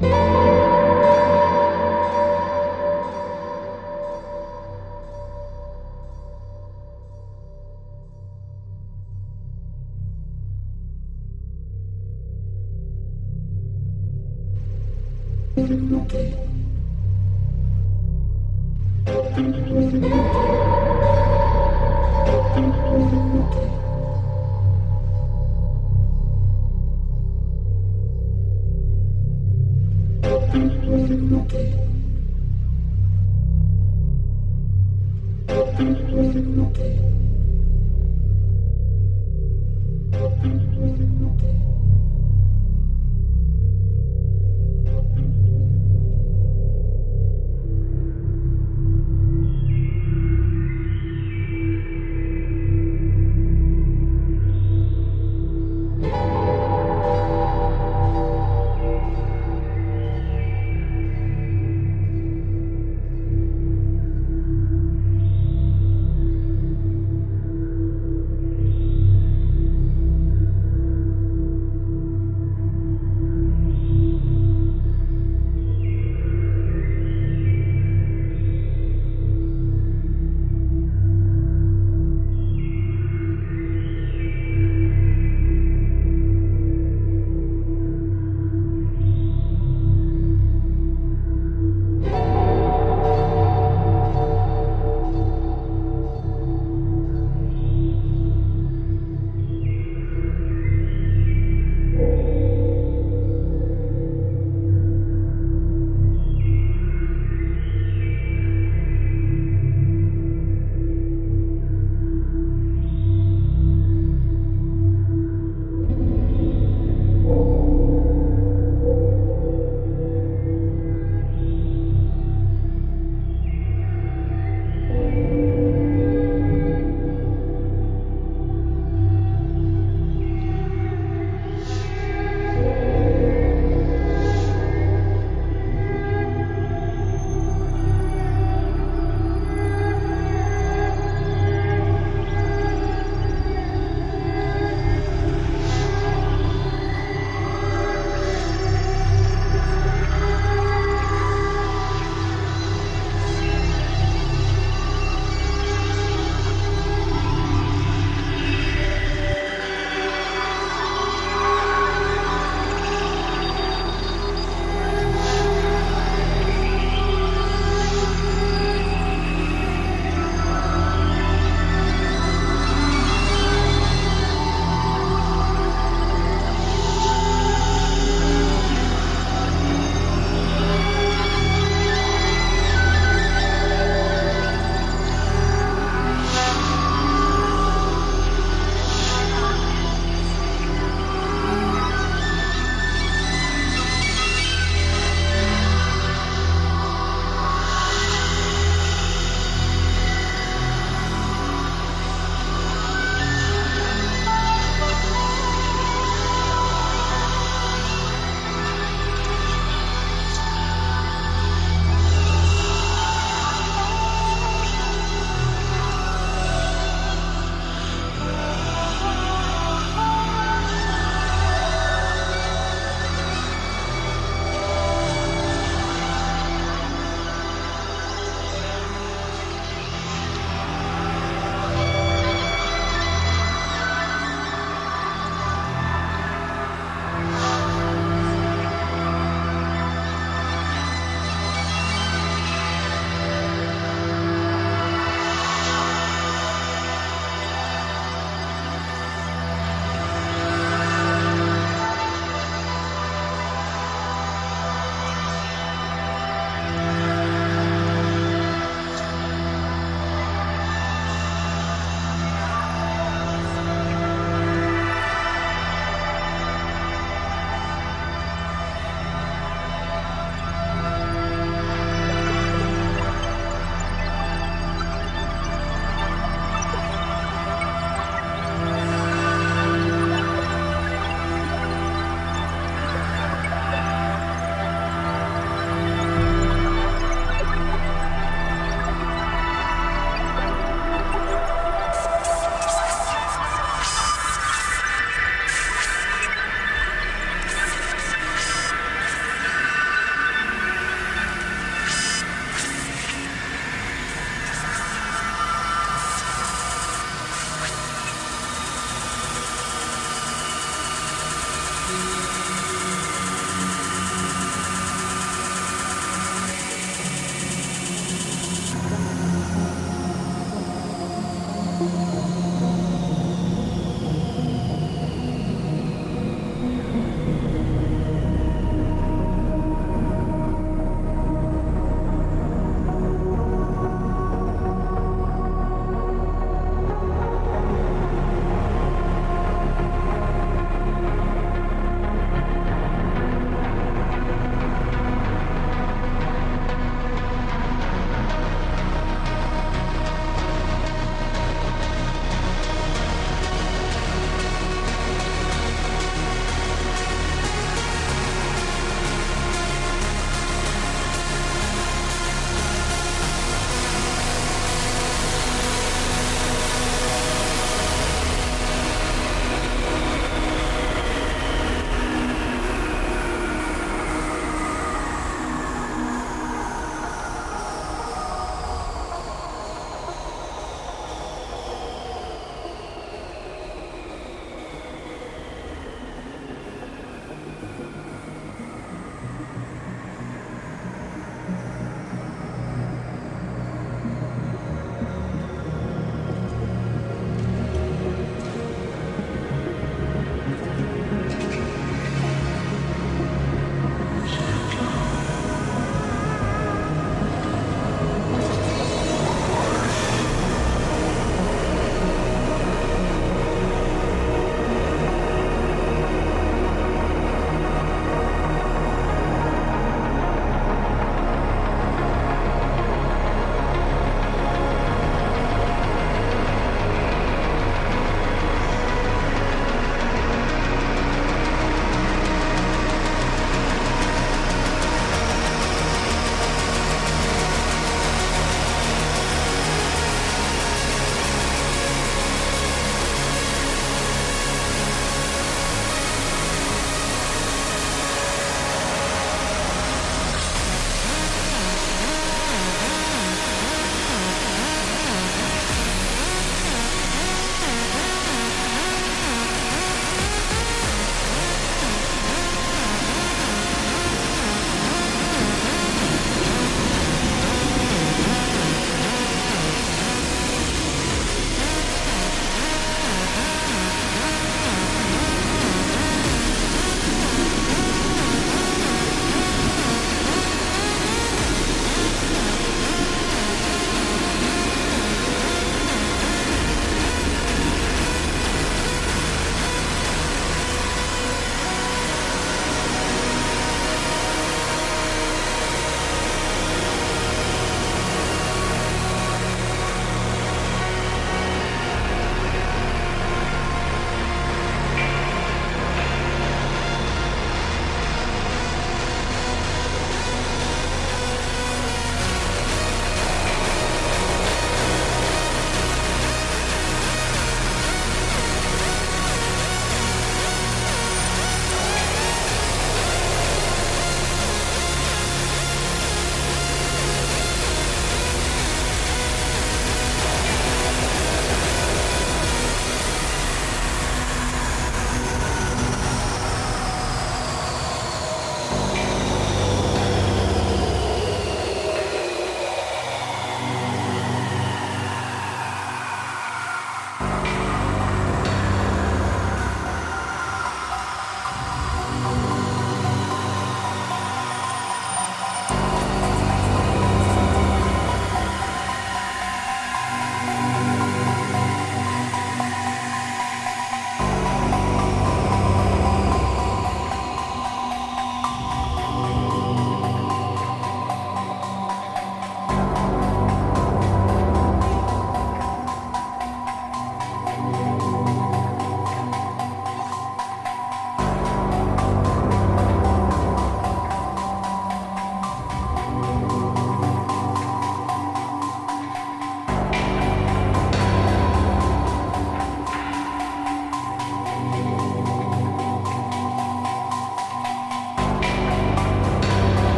Música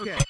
Okay.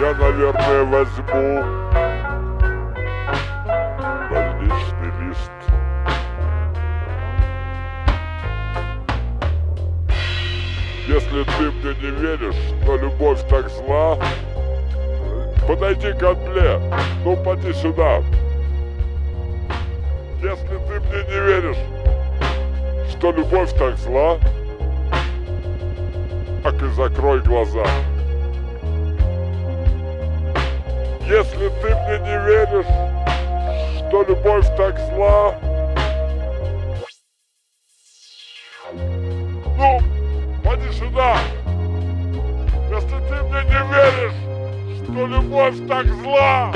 Я, наверное, возьму больничный лист. Если ты мне не веришь, что любовь так зла, подойди ко мне, ну поди сюда. Если ты мне не веришь, что любовь так зла, так и закрой глаза. Веришь, что любовь так зла, ну, поди сюда. Если ты мне не веришь, что любовь так зла,